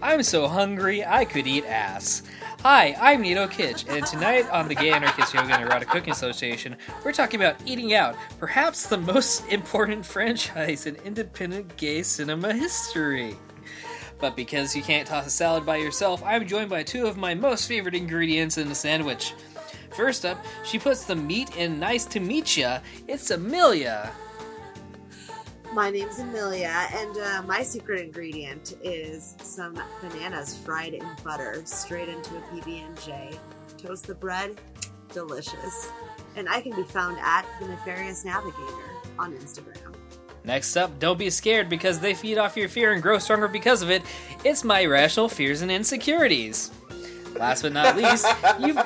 I'm so hungry I could eat ass. Hi, I'm Nito Kitch, and tonight on the Gay Anarchist Yoga and Erotic Cooking Association, we're talking about eating out, perhaps the most important franchise in independent gay cinema history. But because you can't toss a salad by yourself, I'm joined by two of my most favorite ingredients in a sandwich. First up, she puts the meat in nice to meet ya. It's Amelia. My name's Amelia, and uh, my secret ingredient is some bananas fried in butter straight into a PB and J. Toast the bread, delicious. And I can be found at the Nefarious Navigator on Instagram. Next up, don't be scared because they feed off your fear and grow stronger because of it. It's my irrational fears and insecurities. Last but not least, you've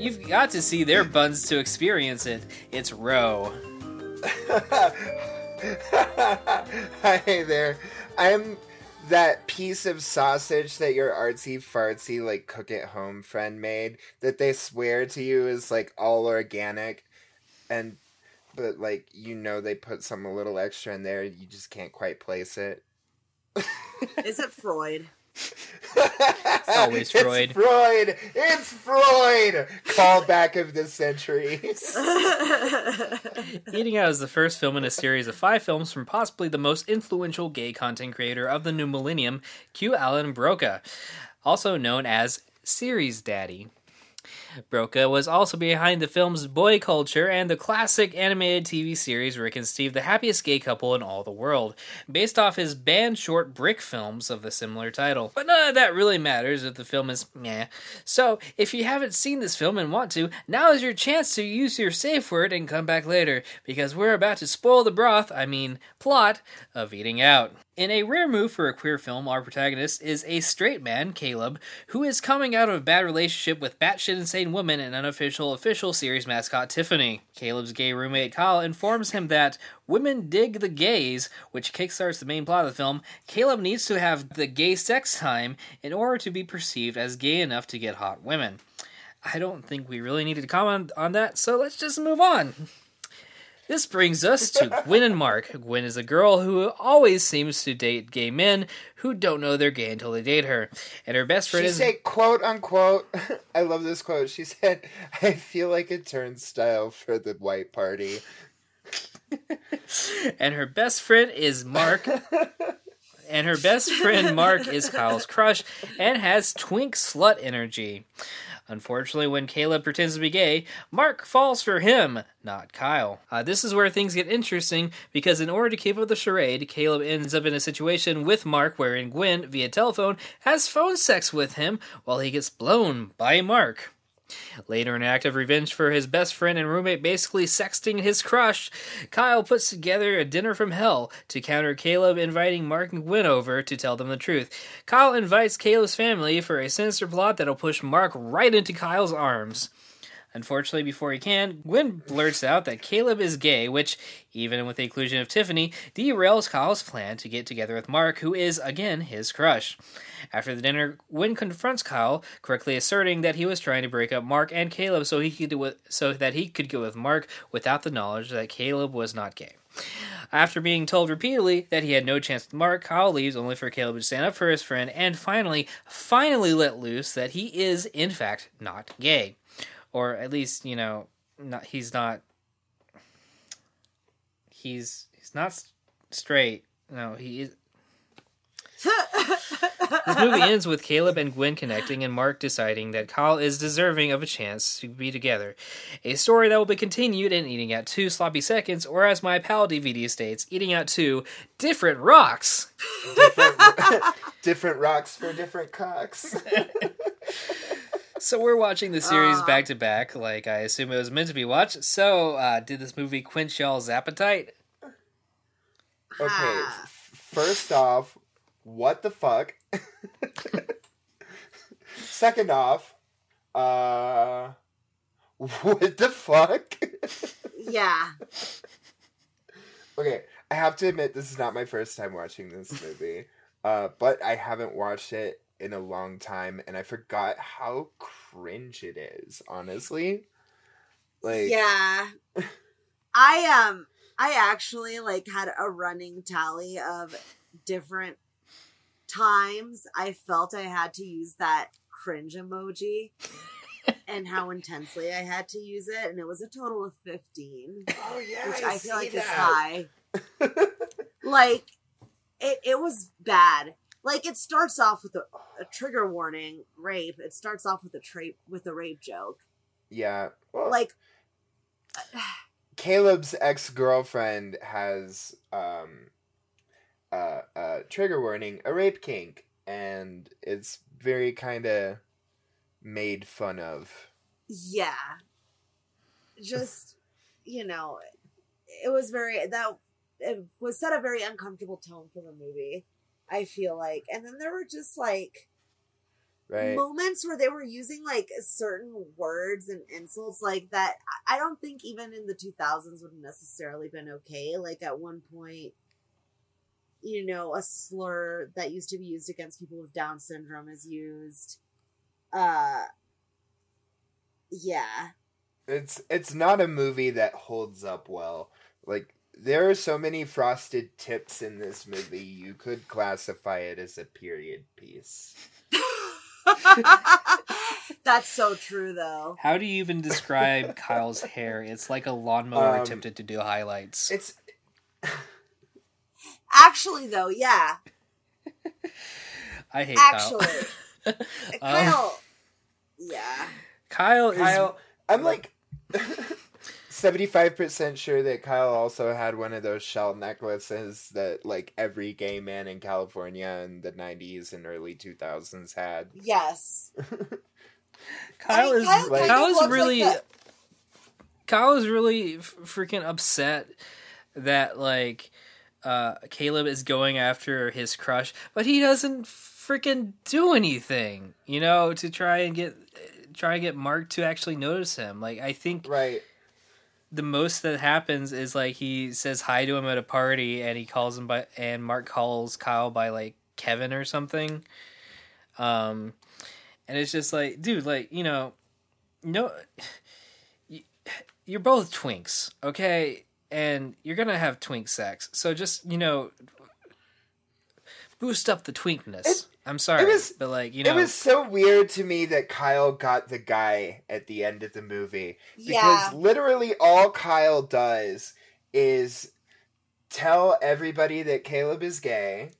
you've got to see their buns to experience it. It's Row. Hi there. I'm that piece of sausage that your artsy fartsy like cook at home friend made that they swear to you is like all organic and but like you know they put some a little extra in there you just can't quite place it. Is it Freud? It's always Freud. It's Freud. It's Freud. Callback of the century. Eating Out is the first film in a series of five films from possibly the most influential gay content creator of the new millennium, Q Allan Brocka, also known as Series Daddy. Brocka was also behind the films Boy Culture and the classic animated TV series Rick and Steve, the happiest gay couple in all the world, based off his banned short Brick films of a similar title. But none of that really matters if the film is meh. So, if you haven't seen this film and want to, now is your chance to use your safe word and come back later, because we're about to spoil the broth, I mean, plot, of Eating Out. In a rare move for a queer film, our protagonist is a straight man, Caleb, who is coming out of a bad relationship with batshit insane woman and unofficial official series mascot Tiffany. Caleb's gay roommate Kyle informs him that women dig the gays, which kickstarts the main plot of the film. Caleb needs to have the gay sex time in order to be perceived as gay enough to get hot women. I don't think we really needed to comment on that, so let's just move on. This brings us to Gwen and Mark. Gwen is a girl who always seems to date gay men who don't know they're gay until they date her. And her best friend She is said, quote unquote, I love this quote. She said, I feel like a turnstile for the white party. and her best friend is Mark. and her best friend Mark is Kyle's crush and has twink slut energy. Unfortunately, when Caleb pretends to be gay, Mark falls for him, not Kyle. Uh, this is where things get interesting because, in order to keep up the charade, Caleb ends up in a situation with Mark wherein Gwen, via telephone, has phone sex with him while he gets blown by Mark. Later, in an act of revenge for his best friend and roommate basically sexting his crush, Kyle puts together a dinner from hell to counter Caleb inviting Mark and Gwen over to tell them the truth. Kyle invites Caleb's family for a sinister plot that'll push Mark right into Kyle's arms. Unfortunately, before he can, Gwen blurts out that Caleb is gay, which, even with the inclusion of Tiffany, derails Kyle's plan to get together with Mark, who is, again, his crush. After the dinner, Gwen confronts Kyle, correctly asserting that he was trying to break up Mark and Caleb so he could with, so that he could go with Mark without the knowledge that Caleb was not gay. After being told repeatedly that he had no chance with Mark, Kyle leaves only for Caleb to stand up for his friend and finally, finally let loose that he is, in fact, not gay. Or at least, you know, not he's not he's he's not straight. No, he is this movie ends with Caleb and Gwen connecting and Mark deciding that Kyle is deserving of a chance to be together. A story that will be continued in Eating Out 2 Sloppy Seconds, or as my pal DVD states, Eating Out 2 Different Rocks. Different rocks for different cocks. So we're watching the series back to back, like I assume it was meant to be watched. So, uh, did this movie quench y'all's appetite? Okay, Ah. first off, what the fuck? Second off, uh, what the fuck? Yeah. okay, I have to admit this is not my first time watching this movie, uh, but I haven't watched it in a long time, and I forgot how cringe it is. Honestly, like, Yeah. I um I actually like had a running tally of different times I felt I had to use that cringe emoji and how intensely I had to use it, and it was a total of 15, Oh yeah, which I, feel like see is that. high. like, it, it was bad. Like, it starts off with a, a trigger warning rape. It starts off with a, tra- with a rape joke. Yeah. Well, Like, Caleb's ex girlfriend has um uh uh trigger warning, a rape kink, and it's very kinda made fun of. yeah just you know it was very that it was set a very uncomfortable tone for the movie i feel like and then there were just like Right. moments where they were using like certain words and insults like that I- don't think even in the 2000s would have necessarily been okay like at one point you know a slur that used to be used against people with down syndrome is used uh yeah It's it's not a movie that holds up well. Like there are so many frosted tips in this movie, you could classify it as a period piece. That's so true, though. How do you even describe Kyle's hair? It's like a lawnmower Um, attempted to do highlights. It's Actually, though, yeah. I hate Actually, Kyle. Kyle. yeah. Kyle is Kyle I'm like seventy five percent sure that Kyle also had one of those shell necklaces that like every gay man in California in the nineties and early two thousands had. Yes. Kyle I mean, is Kyle kind of Kyle is looks like really Kyle is really f- freaking upset that like uh Caleb is going after his crush, but he doesn't freaking do anything, you know, to try and get try and get Mark to actually notice him. Like I think Right. The most that happens is like he says hi to him at a party and he calls him by and Mark calls Kyle by like Kevin or something. Um and it's just like dude like you know no you- you're both twinks, okay? And you're going to have twink sex. So just, you know boost up the twinkness. I'm sorry, it was- but like, you know It was so weird to me that Kyle got the guy at the end of the movie. Because Yeah. literally all Kyle does is tell everybody that Caleb is gay.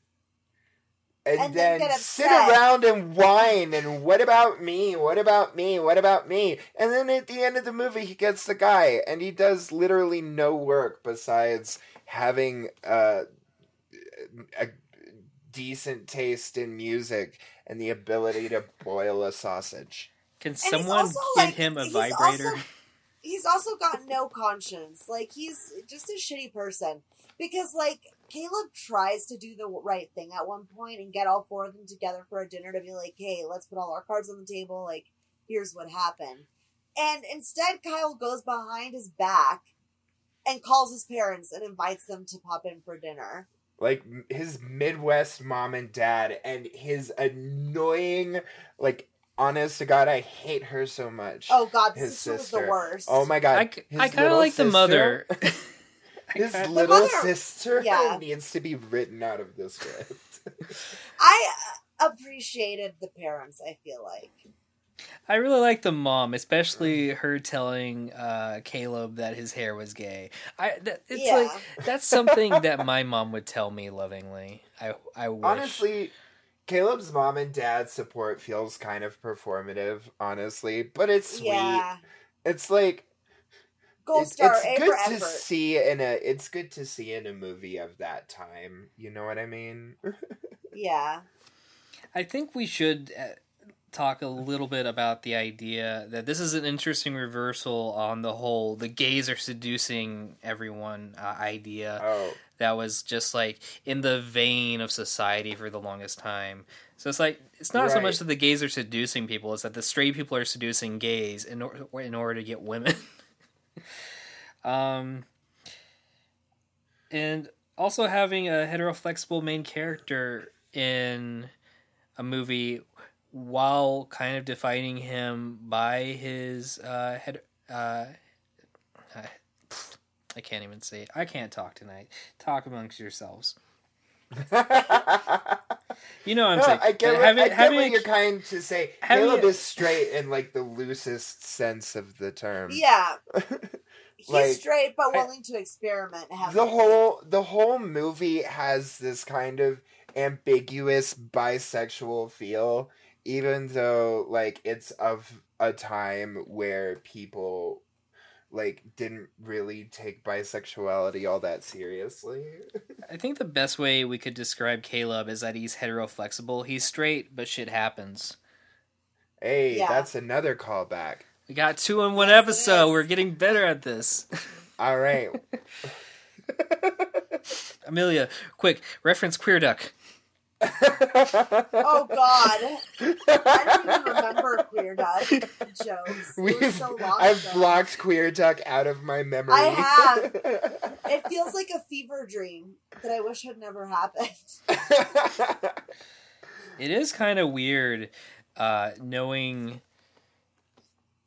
And, And then then, sit around and whine and what about me? What about me? What about me? And then at the end of the movie he gets the guy and he does literally no work besides having uh, a decent taste in music and the ability to boil a sausage. can And someone also, get like, him a he's vibrator? also- he's also got no conscience. Like he's just a shitty person. Because like Caleb tries to do the right thing at one point and get all four of them together for a dinner to be like, "Hey, let's put all our cards on the table. Like, here's what happened." And instead, Kyle goes behind his back and calls his parents and invites them to pop in for dinner. Like his Midwest mom and dad and his annoying like honest to god I hate her so much. Oh God, the His sister was the worst. Oh my god. I, k- his I kind of little like the mother. I His kinda- little mother- sister yeah. needs to be written out of this script. I uh, appreciated the parents. I feel like. I really like the mom, especially her telling uh, Caleb that his hair was gay. I that, it's yeah. like that's something that my mom would tell me lovingly. I I wish. honestly, Caleb's mom and dad support feels kind of performative, honestly, but it's sweet. yeah. It's like Gold it's, star, it's A good for to effort. see in a it's good to see in a movie of that time. You know what I mean? Yeah. I think we should uh, talk a little bit about the idea that this is an interesting reversal on the whole the gays are seducing everyone uh, idea. Oh, that was just like in the vein of society for the longest time. So it's like it's not so much that the gays are seducing people; it's that the straight people are seducing gays in order in order to get women. um, and also having a hetero flexible main character in a movie while kind of defining him by his uh, head. Uh, I can't even say. I can't talk tonight. Talk amongst yourselves. You know what I'm No, saying. I get, But what, having- I get having what a- you're trying to say. Caleb is straight in like the loosest sense of the term. Yeah. He's Like, straight but I- willing to experiment. and Have the whole the whole movie has this kind of ambiguous bisexual feel even though like it's of a time where people like didn't really take bisexuality all that seriously I think the best way we could describe Caleb is that he's heteroflexible. He's straight, but shit happens. hey Yeah. that's another callback We got two in one episode. We're getting better at this. all right Amelia, quick reference Queer Duck. Oh God, I don't even remember Queer Duck jokes. It was We've, so long I've ago. blocked Queer Duck out of my memory. I have. It feels like a fever dream that I wish had never happened. It is kind of weird uh, knowing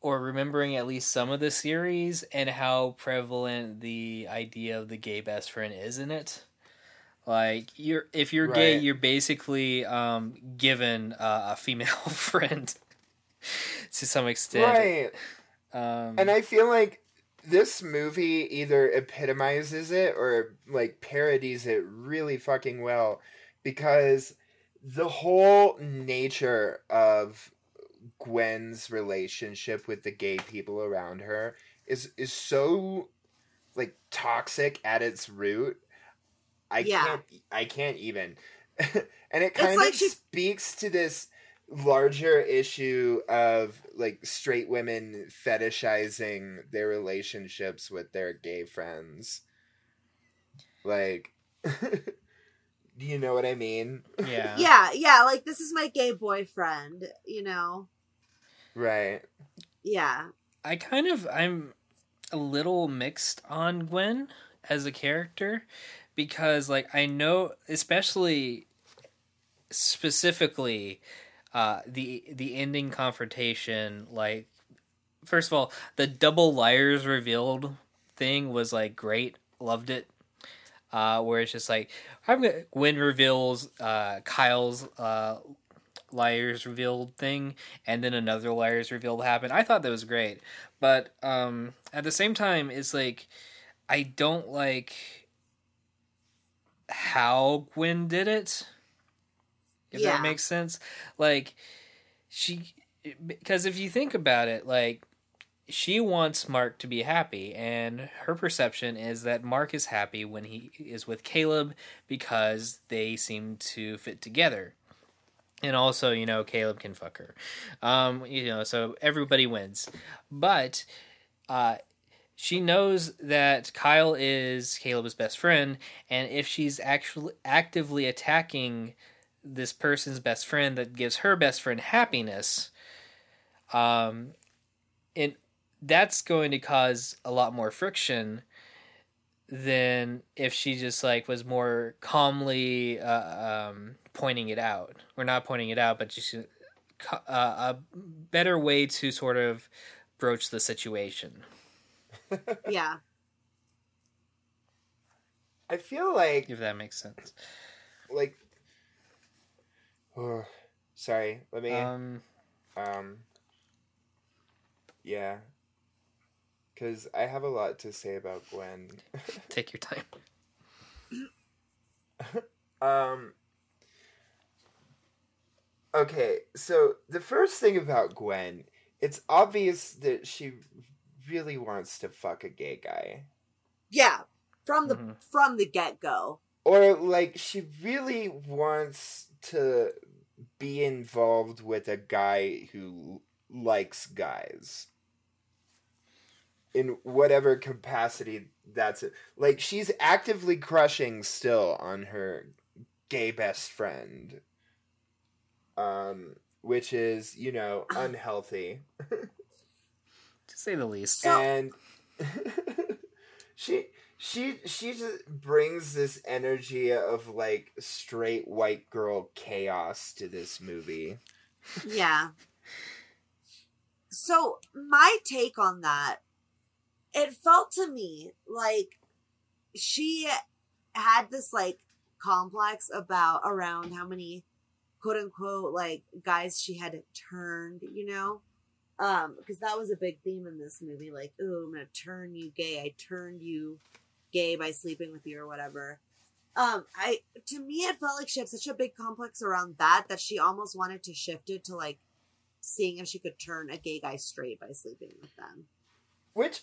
or remembering at least some of the series and how prevalent the idea of the gay best friend is in it. Like you're if you're gay, you're basically um, given uh, a female friend to some extent. right. Um, And I feel like this movie either epitomizes it or like parodies it really fucking well because the whole nature of Gwen's relationship with the gay people around her is is so like toxic at its root. I Yeah. can't I can't even. and it kind like of she- speaks to this larger issue of like straight women fetishizing their relationships with their gay friends. Like do you know what I mean? yeah. Yeah, yeah. Like this is my gay boyfriend. You know. Right. Yeah. I kind of I'm a little mixed on Gwen as a character because like I know especially specifically uh the the ending confrontation like first of all the double liars revealed thing was like great. Loved it. Uh where it's just like I'm gonna Gwen reveals uh Kyle's uh liars revealed thing and then another liars revealed happened. I thought that was great. But um at the same time it's like i don't like how gwen did it if Yeah. that makes sense like she because if you think about it like she wants Mark to be happy, and her perception is that Mark is happy when he is with Caleb because they seem to fit together. And also, you know, Caleb can fuck her. Um, you know, so everybody wins. But uh, she knows that Kyle is Caleb's best friend, and if she's actually actively attacking this person's best friend that gives her best friend happiness, um, it that's going to cause a lot more friction than if she just like was more calmly uh, um, pointing it out. Or not pointing it out but just uh, a better way to sort of broach the situation Yeah. I feel like if that makes sense like oh, sorry, let me um Um. Yeah. Because I have a lot to say about Gwen. take your time Um. Okay, so the first thing about Gwen, it's obvious that she really wants to fuck a gay guy. Yeah. From the Mhm. from the get go. Or, like, she really wants to be involved with a guy who likes guys. In whatever capacity that's it. Like, she's actively crushing still on her gay best friend. Um, which is, you know, unhealthy. to say the least and she she she just brings this energy of like straight white girl chaos to this movie. Yeah. So my take on that, it felt to me like she had this like complex about around how many quote unquote like guys she had turned, you know? Um, because that was a big theme in this movie, like, oh, I'm gonna turn you gay. I turned you gay by sleeping with you or whatever. Um, I to me it felt like she had such a big complex around that that she almost wanted to shift it to like seeing if she could turn a gay guy straight by sleeping with them. Which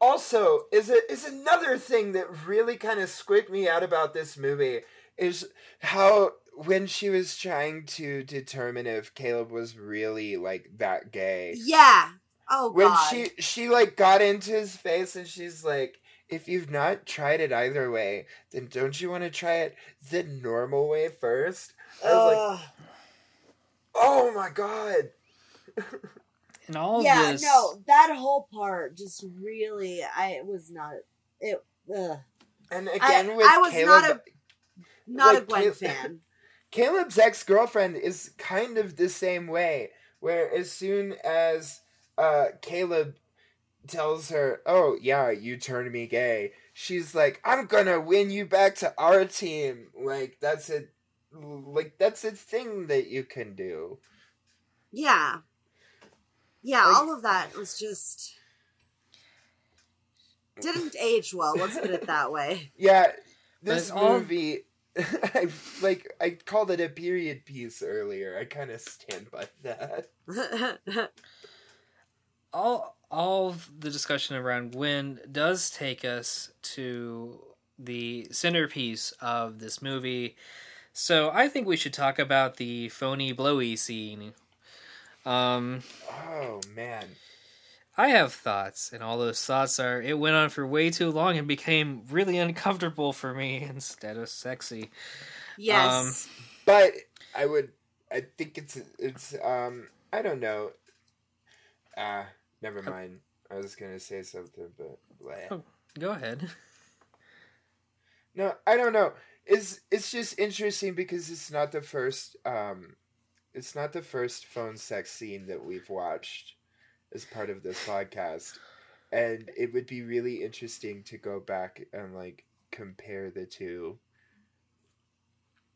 also is a, is another thing that really kind of squeaked me out about this movie is how when she was trying to determine if Caleb was really like that gay. Yeah. Oh when god. she she like got into his face and she's like if you've not tried it either way then don't you want to try it the normal way first i was like oh my god And all yeah, of this, no, that whole part just really, I was not it. Ugh. and again I- with I was caleb not a- Not Like, a Gwen Cal- fan. Caleb's ex-girlfriend is kind of the same way where as soon as uh caleb tells her oh yeah you turned me gay she's like i'm gonna win you back to our team like that's a like that's a thing that you can do Yeah, yeah, Like- all of that was just didn't age well. Let's put it that way. Yeah, this But all- movie, I like. I called it a period piece earlier. I kind of stand by that. all all of the discussion around Gwen does take us to the centerpiece of this movie. So I think we should talk about the phony blowy scene. Um, Oh man, I have thoughts, and all those thoughts are it went on for way too long and became really uncomfortable for me instead of sexy. yes, but I would. I think it's it's. Um, I don't know. Ah, uh, never mind. I was gonna say something, but bleh. Oh. Go ahead. no, I don't know. It's it's just interesting because it's not the first. Um, it's not the first phone sex scene that we've watched as part of this podcast, and it would be really interesting to go back and like compare the two.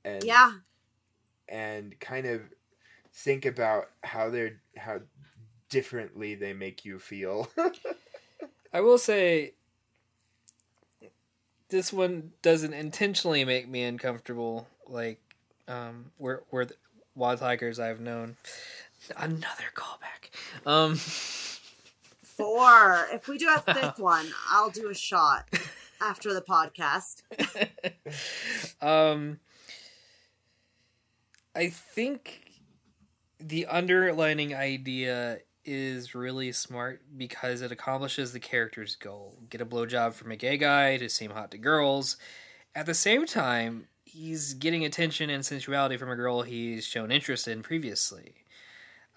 And yeah, and kind of think about how they're how differently they make you feel. I will say this one doesn't intentionally make me uncomfortable like um where where the wild tigers I've known. Another callback. Um four. If we do a fifth one, I'll do a shot after the podcast. um I think the underlining idea is really smart because it accomplishes the character's goal. Get a blowjob from a gay guy to seem hot to girls. At the same time, he's getting attention and sensuality from a girl he's shown interest in previously.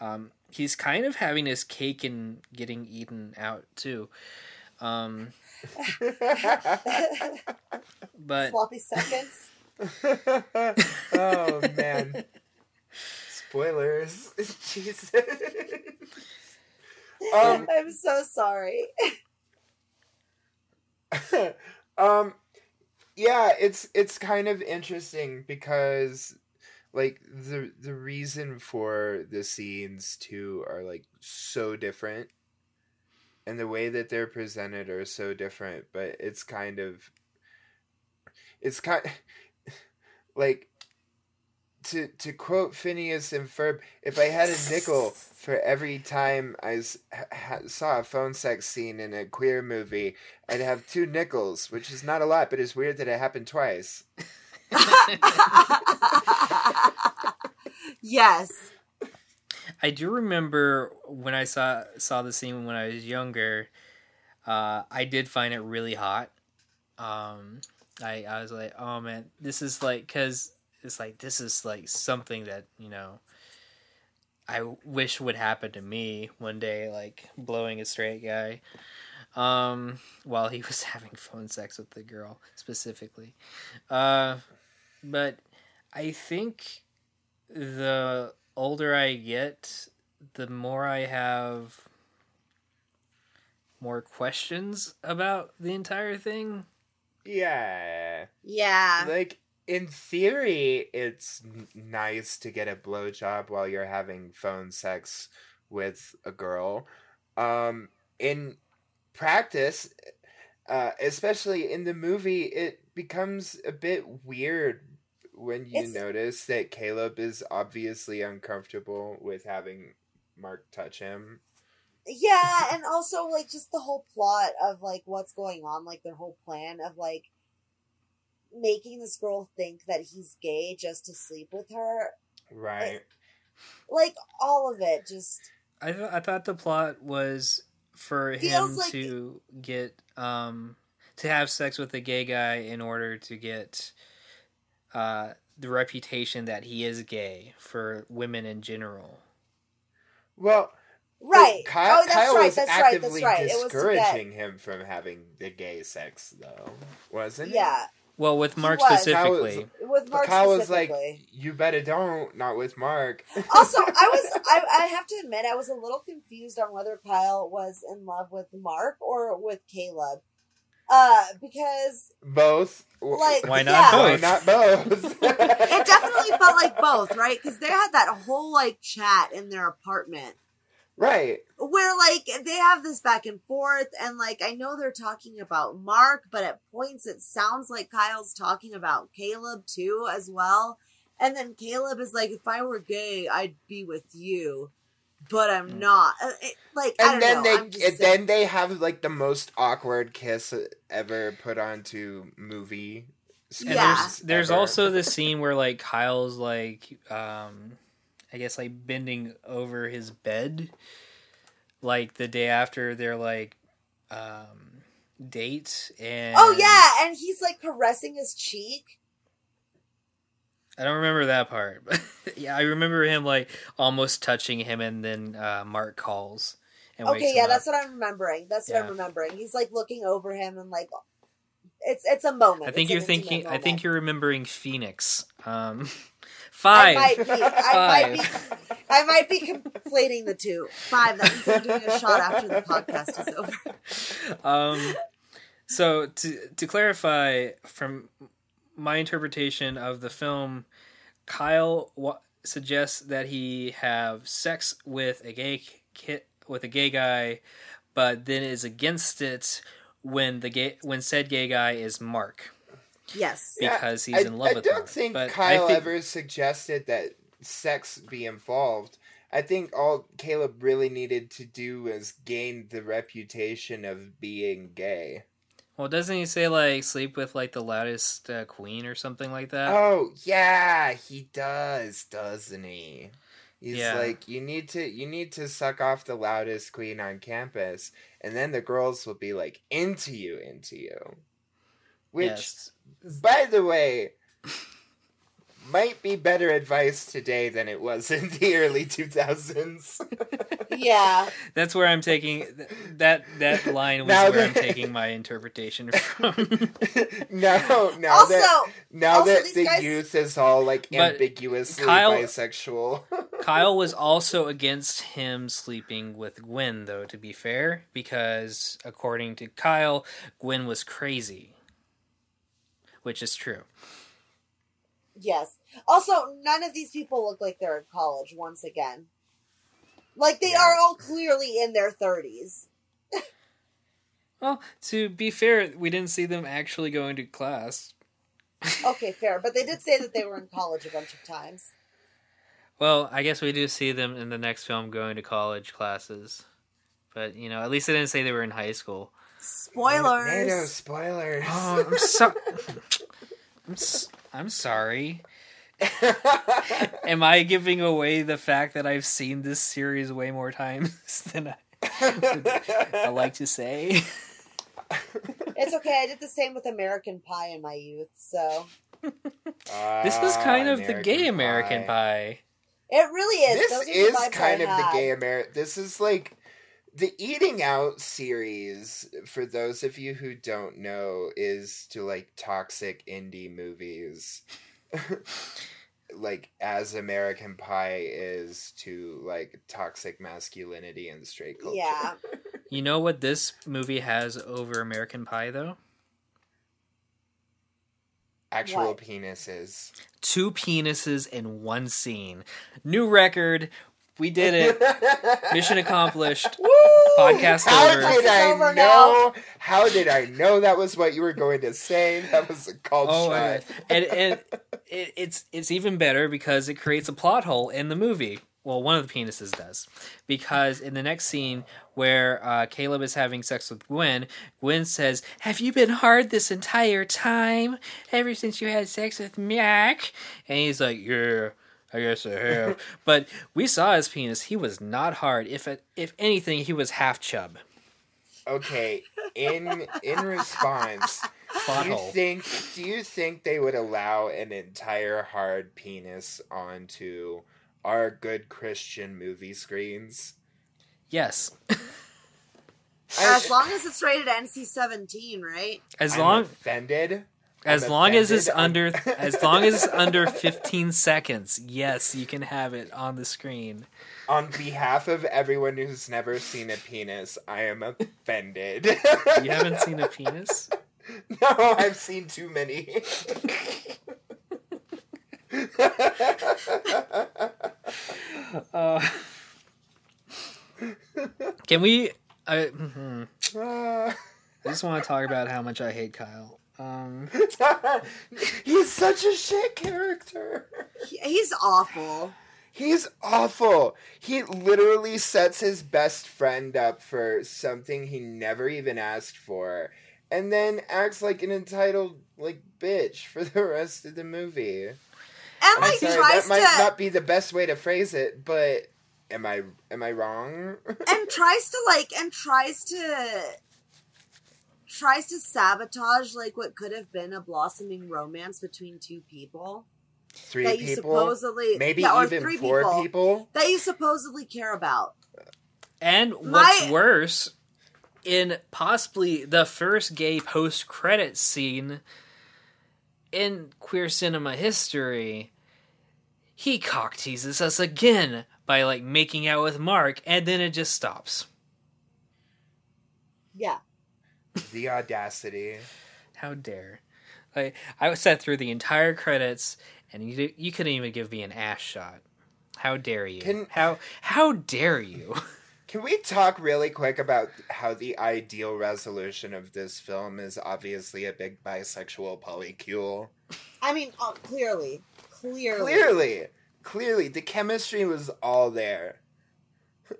Um, he's kind of having his cake and getting eaten out too. Um, but Sloppy seconds. oh man. Spoilers. Jesus. um I'm so sorry. um yeah, it's it's kind of interesting because like the the reason for the scenes too are like so different and the way that they're presented are so different, but it's kind of it's kind like to to quote Phineas and Ferb, if I had a nickel for every time I ha- saw a phone sex scene in a queer movie, I'd have two nickels, which is not a lot, but it's weird that it happened twice. Yes. I do remember when I saw saw the scene when I was younger. Uh, I did find it really hot. Um, I I was like, oh man, this is like because it's like this is like something that you know. I wish would happen to me one day, like blowing a straight guy, um, while he was having phone sex with the girl specifically. Uh, but I think the older I get, the more I have more questions about the entire thing. Yeah. Yeah. Like in theory, it's n- nice to get a blowjob while you're having phone sex with a girl. Um, in practice, uh, especially in the movie, it becomes a bit weird when you It's- notice that Caleb is obviously uncomfortable with having Mark touch him. Yeah, and also like just the whole plot of like what's going on, like their whole plan of like making this girl think that he's gay just to sleep with her. Right. Like all of it just I th- I thought the plot was for him like- to get um to have sex with a gay guy in order to get uh the reputation that he is gay for women in general. Well, right. Kyle, oh, that's Kyle right. was That's right. That's right. It was to get discouraging him from having the gay sex, though, wasn't he? yeah Well, with He Mark was. specifically. with Mark Kyle was like, specifically. "You better don't, not with Mark." also, I was I, I have to admit I was a little confused on whether Kyle was in love with Mark or with Caleb. Uh, because both. Like, Why not yeah. Why both? not both? it definitely felt like both, right? Because they had that whole like chat in their apartment right. where like they have this back and forth, and like I know they're talking about Mark, but at points it sounds like Kyle's talking about Caleb too as well. And then Caleb is like, "If I were gay, I'd be with you." But I'm not. Uh, it- like, I And don't then know. they, and saying- then they have like the most awkward kiss ever put onto movie. And Yeah. there's there's also this scene where like Kyle's like um I guess like bending over his bed like the day after their like um date and Oh yeah, and he's like caressing his cheek. I don't remember that part. But yeah, I remember him like almost touching him and then uh Mark calls and Okay, yeah, up. that's what I'm remembering. That's what I'm remembering. He's like looking over him and like it's it's a moment. I think It's you're thinking I think you're remembering Phoenix. Um five. I might be. I might be. I might be conflating the two. Five. That means I'm doing a shot after the podcast is over. um, so to to clarify, from my interpretation of the film, Kyle wa- suggests that he have sex with a gay kid with a gay guy, but then is against it when the gay when said gay guy is Mark Yes. Yeah, because he's I, in love I with I don't Mark. think but Kyle think, ever suggested that sex be involved. I think all Caleb really needed to do was gain the reputation of being gay. Well, doesn't he say like sleep with like the loudest uh, queen or something like that? Oh yeah, he does, doesn't he? He's Yeah. like, you need to, you need to suck off the loudest queen on campus, and then the girls will be like into you, into you. Which, yes. by the way, might be better advice today than it was in the early two thousands. Yeah. That's where I'm taking that that line was Now where I'm taking my interpretation from. no, now also, that now also that the guys- youth is all like But ambiguously Kyle- bisexual. Kyle was also against him sleeping with Gwen, though. To be fair, because according to Kyle, Gwen was crazy, which is true. Yes. Also, none of these people look like they're in college. Once again, like they Yeah. are all clearly in their thirties. Well, to be fair, we didn't see them actually going to class. Okay, fair, but they did say that they were in college a bunch of times. Well, I guess we do see them in the next film going to college classes, but you know, at least they didn't say they were in high school. Spoilers. NATO spoilers. Oh, I'm so. I'm, s- I'm sorry. Am I giving away the fact that I've seen this series way more times than I, I like to say? It's okay. I did the same with American Pie in my youth, so This is kind Ah, of the gay American Pie. it really is. This Those is kind I of the gay American. This is like the Eating Out series. For those of you who don't know, is to like toxic indie movies. like as American Pie is to like toxic masculinity and straight culture. Yeah. You know what this movie has over American Pie, though? actual What? penises. Two penises in one scene. New record. We did it. Mission accomplished. Podcast How over. did I over know? How did I know that was what you were going to say? That was a called Oh, shot. God. and and it, it's it's even better because it creates a plot hole in the movie. Well, one of the penises does, because in the next scene where uh, Caleb is having sex with Gwen, Gwen says, "Have you been hard this entire time? Ever since you had sex with Mac?" And he's like, "Yeah." I guess I have, but we saw his penis. He was not hard. If if anything, he was half chub. Okay, in in response, do you think do you think they would allow an entire hard penis onto our good Christian movie screens? Yes, As long as it's rated NC seventeen, right? as I'm long offended. As long as it's under as long as it's under 15 seconds, yes, you can have it on the screen. On behalf of everyone who's never seen a penis, I am offended. You haven't seen a penis? No, I've seen too many. Uh, can we I. Uh, I just want to talk about how much I hate Kyle. Um He's such a shit character. He- He's awful. He's awful. He literally sets his best friend up for something he never even asked for, and then acts like an entitled like bitch for the rest of the movie. And I'm like sorry, tries that might to not be the best way to phrase it, but am I am I wrong? and tries to like and tries to tries to sabotage like what could have been a blossoming romance between two people Three that you people, supposedly maybe yeah, even three four people, people. that you supposedly care about. and what's My- worse in possibly the first gay post-credit scene in queer cinema history, he cock teases us again by like making out with Mark and then it just stops. Yeah. The audacity. How dare! Like I sat through the entire credits, and you you couldn't even give me an ass shot. How dare you? Can- how how dare you? Can we talk really quick about how the ideal resolution of this film is obviously a big bisexual polycule? I mean, uh, clearly, clearly, Clearly, clearly, the chemistry was all there.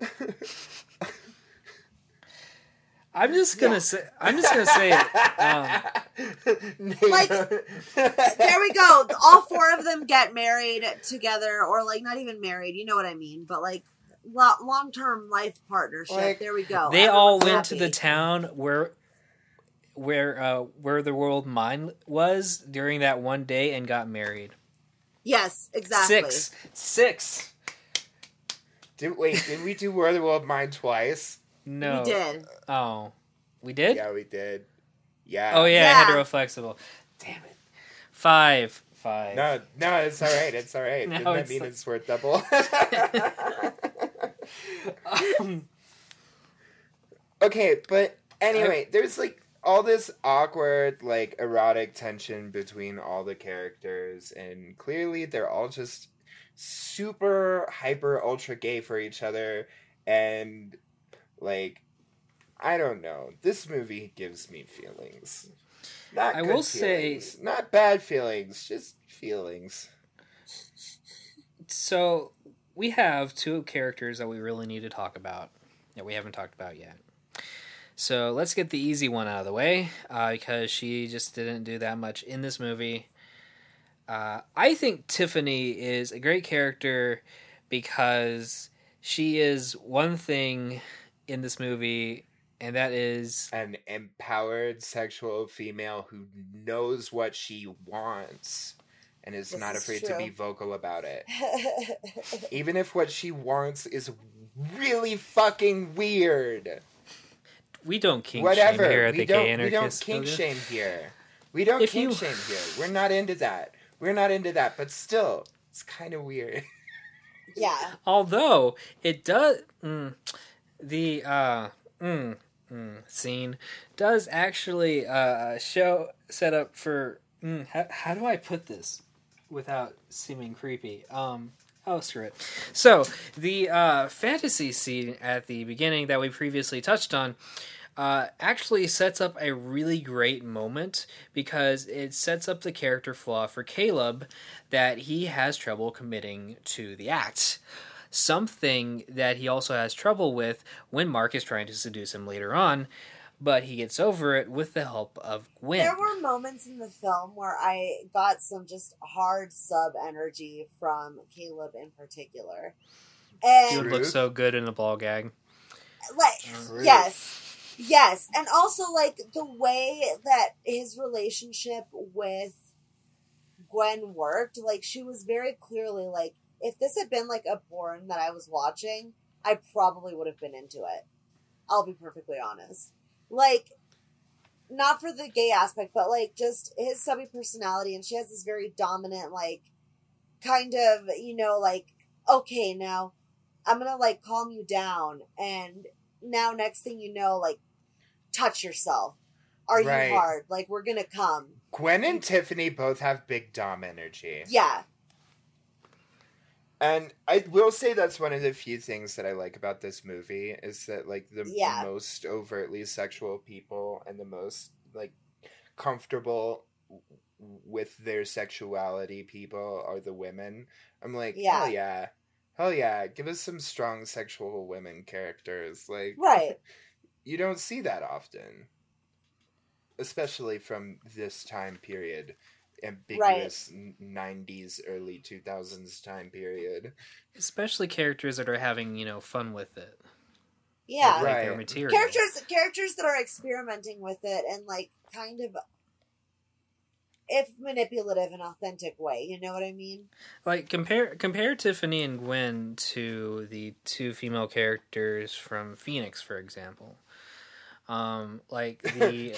I'm just gonna Yeah. say. I'm just gonna say it. Um, Like- There we go. All four of them get married together, or like not even married. You know what I mean? But like long-term life partnership. Like, there we go. they all Everyone's went to the town where where uh Were the World Mine was during that one day and got married. Yes, exactly. Six, six. Did, wait, did we do World of the World Mine twice? No. We did. Oh, we did. Yeah, we did. Yeah. Oh yeah, Yeah. heteroflexible. Damn it. Five. Five. No, no, it's all right. It's all right. No, Didn't that mean not. it's worth double? Um, okay, but anyway, there's like all this awkward, like erotic tension between all the characters, and clearly they're all just super hyper ultra gay for each other, and like I don't know. This movie gives me feelings. Not I good will say- not bad feelings, just feelings. so we have two characters that we really need to talk about that we haven't talked about yet. So let's get the easy one out of the way uh, because she just didn't do that much in this movie. Uh, I think Tiffany is a great character because she is one thing in this movie, and that is An empowered sexual female who knows what she wants and is This not is afraid to be vocal about it. Even if what she wants is really fucking weird. we don't kink Whatever. shame here at we the don't gay we don't kink Yoga. shame here. We don't If kink you- shame here. We're not into that. We're not into that, but still, it's kind of weird. yeah. Although it does, mm, the uh, mm, mm, scene does actually uh, show set up for Mm, how, how do I put this without seeming creepy? Um, oh, screw it. So, the uh, fantasy scene at the beginning that we previously touched on uh, actually sets up a really great moment because it sets up the character flaw for Caleb that he has trouble committing to the act. Something that he also has trouble with when Mark is trying to seduce him later on, but he gets over it with the help of Gwen. There were moments in the film where I got some just hard sub energy from Caleb in particular. He And would look so good in the ball gag. like Truth. yes. Yes. And also like the way that his relationship with Gwen worked, like she was very clearly like if this had been like a porn that I was watching, I probably would have been into it. I'll be perfectly honest. Like not for the gay aspect, but like just his subby personality and she has this very dominant like kind of, you know, like okay, now I'm going to like calm you down and now next thing you know like touch yourself. Are Right. you hard? Like we're going to come. Gwen and Tiffany both have big Dom energy. Yeah. And I will say that's one of the few things that I like about this movie is that like the Yeah. most overtly sexual people and the most like comfortable w- with their sexuality people are the women. I'm like, Yeah. hell yeah. Hell yeah, give us some strong sexual women characters. Like Right. you don't see that often. Especially from this time period. Ambiguous n 90s, early 2000s time period. Especially characters that are having, you know, fun with it. Yeah. Like their Right. material. characters characters that are experimenting with it and like kind of if manipulative and authentic way you know what i mean Like compare compare Tiffany and Gwen to the two female characters from Phoenix, for example. Um, like the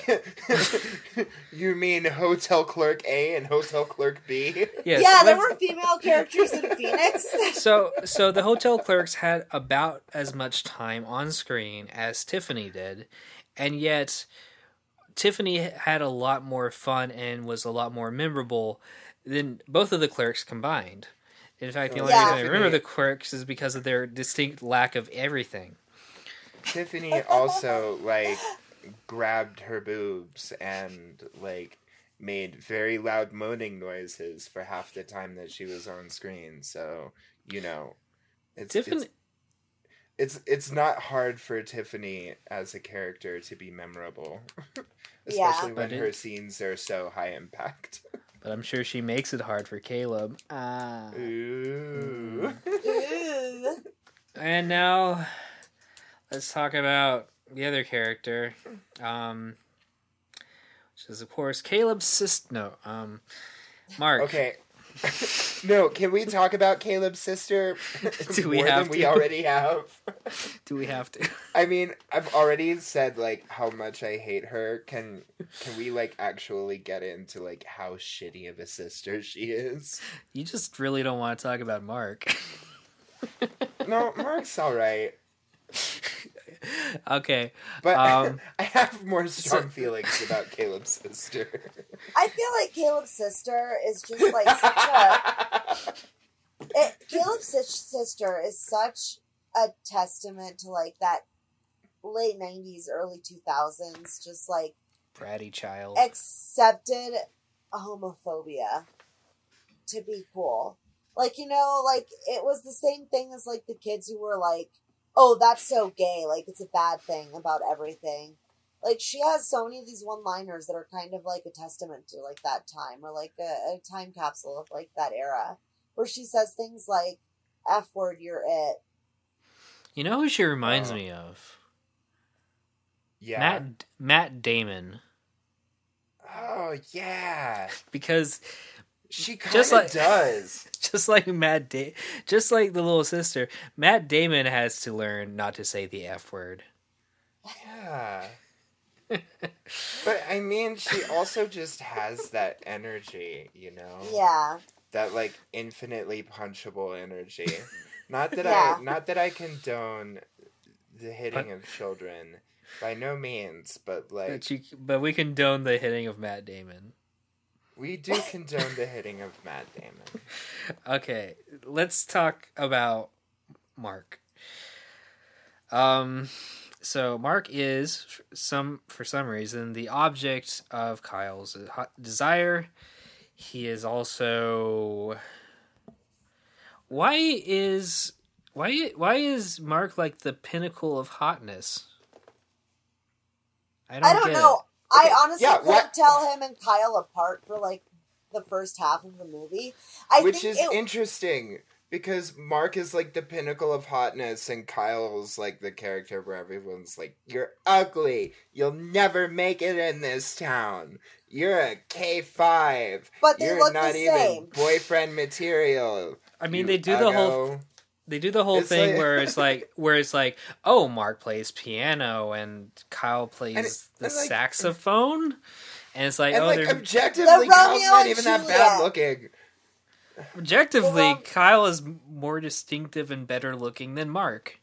you mean Hotel Clerk A and Hotel Clerk B? yes, yeah there were female characters in phoenix so so the hotel clerks had about as much time on screen as Tiffany did, and yet Tiffany had a lot more fun and was a lot more memorable than both of the clerks combined. In fact, the only Yeah. reason I remember the clerks is because of their distinct lack of everything. Tiffany also like grabbed her boobs and like made very loud moaning noises for half the time that she was on screen. So, you know, it's Tiffany, it's, it's it's not hard for Tiffany as a character to be memorable. Yeah. Especially when it- her scenes are so high impact. but I'm sure she makes it hard for Caleb. Ah. Ooh. Ooh. And now let's talk about the other character, um, which is of course Caleb's sister. No, um, Mark. Okay. no, can we talk about Caleb's sister Do we more have than we already have? Do we have to? I mean, I've already said like how much I hate her. Can can we like actually get into like how shitty of a sister she is? You just really don't want to talk about Mark. No, Mark's all right, okay. but Um, I have more strong so- feelings about Caleb's sister. i feel like caleb's sister is just like such a it, caleb's sister is such a testament to like that late 90s early 2000s just like Bratty child. accepted homophobia to be cool. Like, you know, like it was the same thing as like the kids who were like, oh, that's so gay. Like, it's a bad thing about everything. Like, she has so many of these one liners that are kind of like a testament to like that time or like a, a time capsule of like that era where she says things like, F word, you're it. You know who she reminds Oh. me of? yeah. Matt Matt Damon. Oh yeah. Because She kind Just of like- does. just like Matt da- just like the little sister, Matt Damon has to learn not to say the F word. Yeah. but I mean, she also just has that energy, you know. Yeah. that like infinitely punchable energy. Not that Yeah. I not that I condone the hitting of children by no means, but like But, you, but we condone the hitting of Matt Damon. We do condone the hitting of Matt Damon. Okay, let's talk about Mark. Um, so Mark is some for some reason the object of Kyle's desire. He is also why is why why is Mark like the pinnacle of hotness? I don't, I don't get know. Okay, I honestly yeah, couldn't what- tell him and Kyle apart for like the first half of the movie. I Which think is it, interesting because Mark is like the pinnacle of hotness and Kyle's like the character where everyone's like, You're ugly. You'll never make it in this town. You're a K five. But they You're look not the even same." boyfriend material. I mean, you they do the whole uggo." They do the whole It's thing like- where it's like where it's like oh mark plays piano and kyle plays And it- the and, like- saxophone and it's like and oh like they're objectively, The Kyle's not and even that bad looking. objectively Well- um, kyle is more distinctive and better looking than mark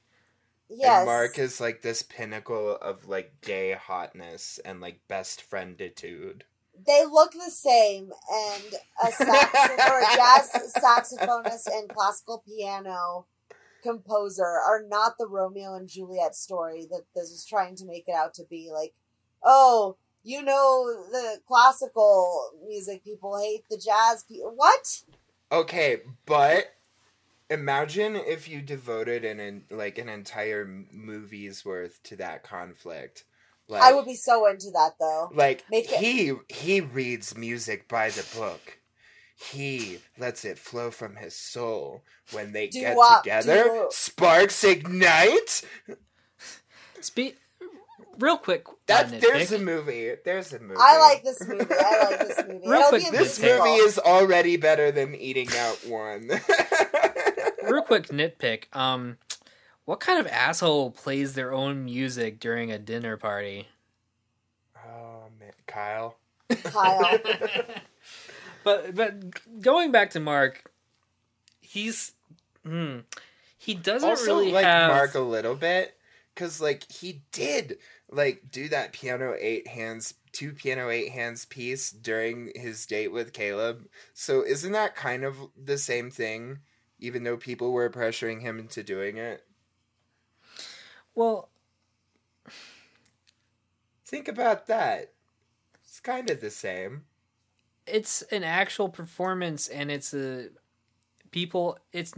yes. And Mark is like this pinnacle of like gay hotness and like best frienditude. they look the same, and a sax or a jazz saxophonist and classical piano composer are not the Romeo and Juliet story that this is trying to make it out to be. Like, oh, you know, the classical music people hate the jazz people. What? Okay, but imagine if you devoted an, an like an entire movie's worth to that conflict. Like, I would be so into that though. like make it- he he reads music by the book. He lets it flow from his soul. When they Do get what? together, Do- sparks ignite. Spe- real quick uh, That nitpick. there's a movie. There's a movie. I like this movie. I like this movie. Real It'll quick, This Musical. movie is already better than Eating Out One. real quick nitpick um what kind of asshole plays their own music during a dinner party oh man, Kyle. Kyle. but but going back to Mark, he's hmm, he doesn't also really like have Mark a little bit because like he did like do that piano eight hands two piano eight hands piece during his date with Caleb. So isn't that kind of the same thing? Even though people were pressuring him into doing it. well. Think about that. It's kind of the same. It's an actual performance, and it's a people. It's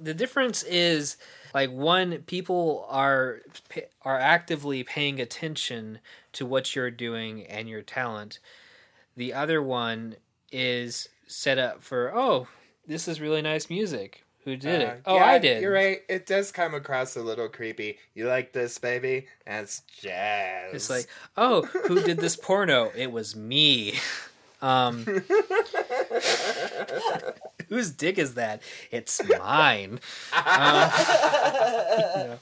the difference is like one people are are actively paying attention to what you're doing and your talent. The other one is set up for oh, this is really nice music. Who did Uh, it? Oh, yeah, I did. You're right. It does come across a little creepy. You like this, baby? That's jazz. It's like, oh, who did this porno? It was me. Um, whose dick is that? It's mine. Uh, you know.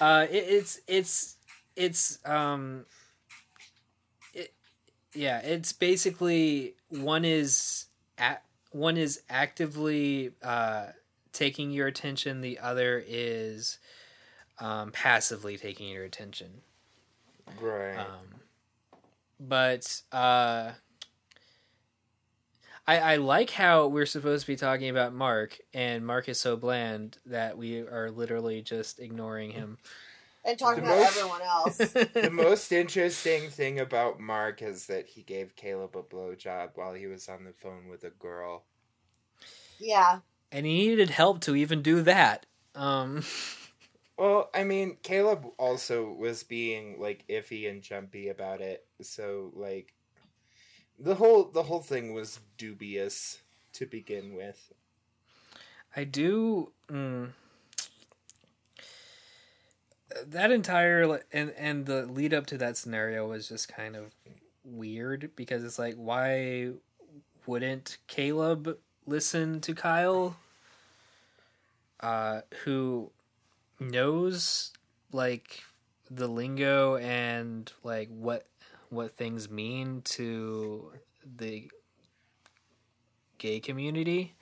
Uh, it, it's it's it's um, it, yeah. It's basically one is at one is actively uh, taking your attention. The other is um, passively taking your attention. right. Um, but uh, I I like how we're supposed to be talking about Mark, and Mark is so bland that we are literally just ignoring him. and talking The about most- everyone else. the most interesting thing about Mark is that he gave Caleb a blowjob while he was on the phone with a girl. Yeah. and he needed help to even do that. Um, Well, I mean, Caleb also was being like iffy and jumpy about it, so like the whole the whole thing was dubious to begin with. I do. Mm, that entire and and the lead up to that scenario was just kind of weird because it's like why wouldn't Caleb listen to Kyle uh who knows like the lingo and like what what things mean to the gay community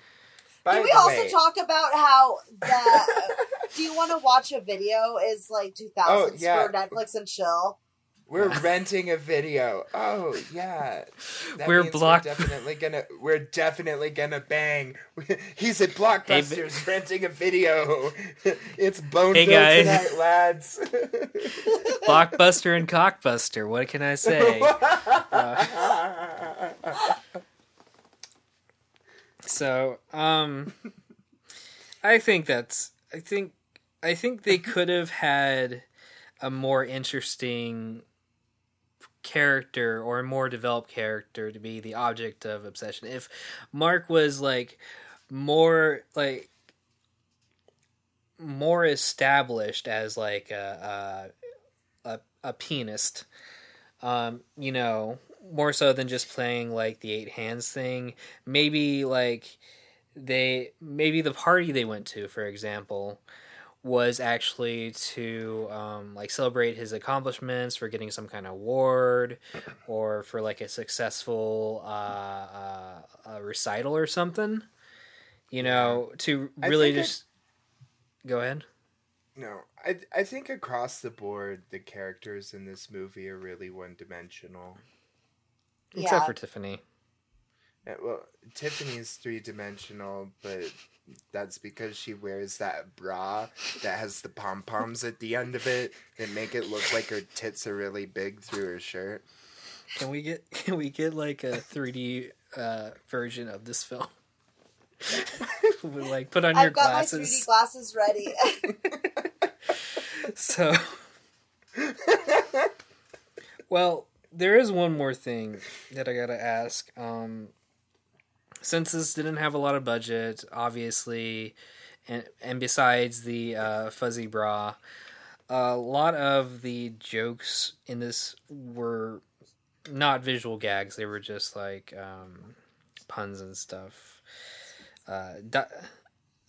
By Can we also way- talk about how the Do you want to watch a video is like 2000s Oh, yeah. for Netflix and chill? We're renting a video. Oh yeah, that We're means block- We're definitely gonna. We're definitely gonna bang. He's at Blockbusters renting a video. It's Boneville Hey, guys. tonight, lads. Blockbuster and Cockbuster. What can I say? So, um, I think that's. I think. I think they could have had a more interesting character or a more developed character to be the object of obsession. If Mark was like more like more established as like a a, a, a pianist, um, you know, more so than just playing like the eight hands thing. Maybe like they maybe the party they went to, for example, was actually to um, like celebrate his accomplishments for getting some kind of award or for like a successful uh, uh, uh, recital or something. You know, to really think it- just go ahead. no, I I think across the board, the characters in this movie are really one dimensional. Except for Tiffany. Yeah, well, Tiffany's three dimensional, but that's because she wears that bra that has the pom poms at the end of it that make it look like her tits are really big through her shirt. Can we get can we get like a 3D uh, version of this film? With, like put on your I've got my 3D glasses. glasses ready. So Well, there is one more thing that I got to ask. Um since this didn't have a lot of budget, obviously, and and besides the uh, fuzzy bra, a lot of the jokes in this were not visual gags. They were just like um, puns and stuff. Uh, di-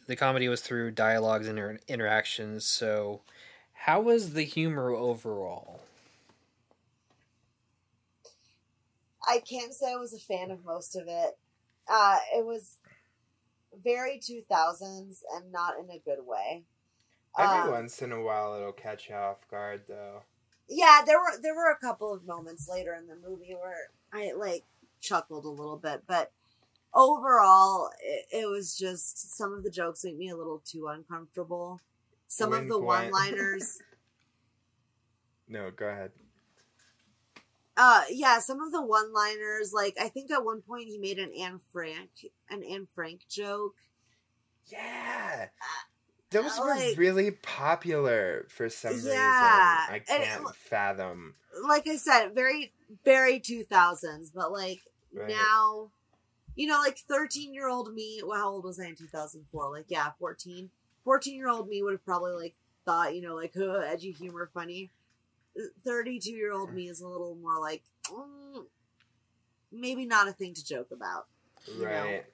the comedy was through dialogues and inter- interactions. So, how was the humor overall? I can't say I was a fan of most of it. Uh, it was very 2000s and not in a good way. Every Um, once in a while, it'll catch you off guard, though. yeah, there were there were a couple of moments later in the movie where I like chuckled a little bit, but overall, it, it was just some of the jokes make me a little too uncomfortable. Some of the one-liners, No, go ahead. Uh, yeah, some of the one-liners. Like I think at one point he made an Anne Frank an Anne Frank joke. Yeah. Those were like- really popular for some reason. I and can't fathom. like I said, very very two thousands, but like Right. now, you know, like thirteen year old me. Well, how old was I in two thousand four? Like yeah, 14. 14 year old me would have probably like thought, you know, like huh, edgy humor, funny. Thirty two year old me is a little more like, mm, maybe not a thing to joke about. you know. Right.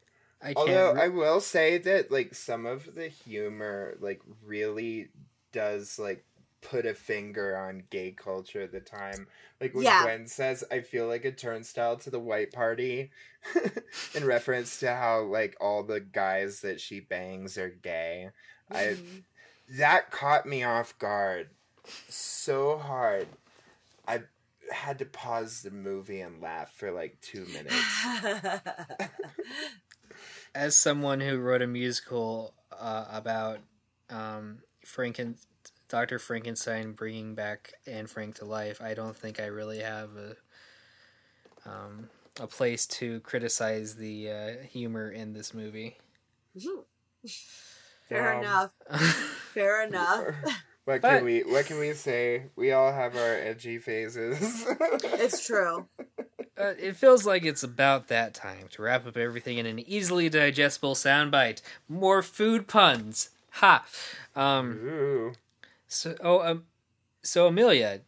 I can't. Although re- I will say that like some of the humor like really does like put a finger on gay culture at the time. Like when Yeah. Gwen says, "I feel like a turnstile to the white party," in reference to how like all the guys that she bangs are gay. I Mhm. that caught me off guard so hard. I had to pause the movie and laugh for like two minutes. as someone who wrote a musical uh, about um, Franken, Dr. Frankenstein bringing back Anne Frank to life, I don't think I really have a um, a place to criticize the uh, humor in this movie. Fair Wow. enough. Fair enough. What But- can we what can we say? We all have our edgy phases. It's true. Uh, it feels like it's about that time to wrap up everything in an easily digestible soundbite. More food puns. Ha. Um, Ooh. So, oh, um, so Amelia,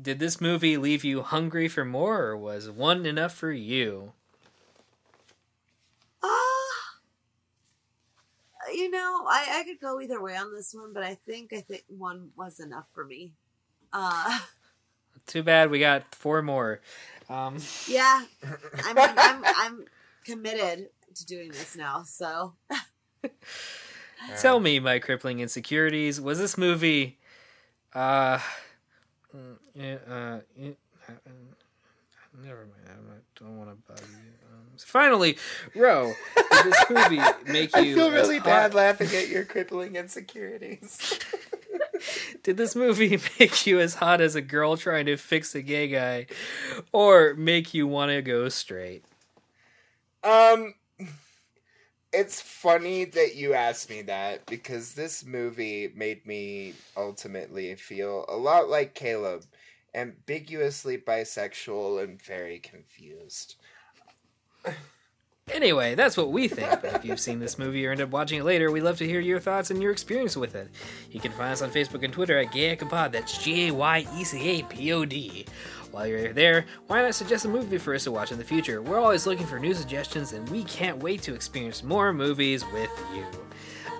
did this movie leave you hungry for more, or was one enough for you? Ah, you know, I, I could go either way on this one, but I think I think one was enough for me. Uh, Too bad we got four more. Um, yeah, I mean, I'm I'm committed to doing this now. So tell me, my crippling insecurities, was this movie, uh, mm, uh, uh, uh, never mind. I don't want to bug you. Finally, Row, did this movie make I you? feel really hot- bad laughing at your crippling insecurities. Did this movie make you as hot as a girl trying to fix a gay guy, or make you want to go straight? Um, it's funny that you asked me that because this movie made me ultimately feel a lot like Caleb, ambiguously bisexual and very confused. Anyway, that's what we think. But if you've seen this movie or end up watching it later, we'd love to hear your thoughts and your experience with it. You can find us on Facebook and Twitter at GAYECAPod. That's G A Y E C A P O D. While you're there, why not suggest a movie for us to watch in the future? We're always looking for new suggestions, and we can't wait to experience more movies with you.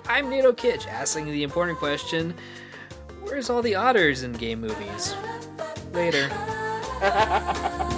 I'm Nato Kitsch, asking the important question Where's all the otters in gay movies? Later.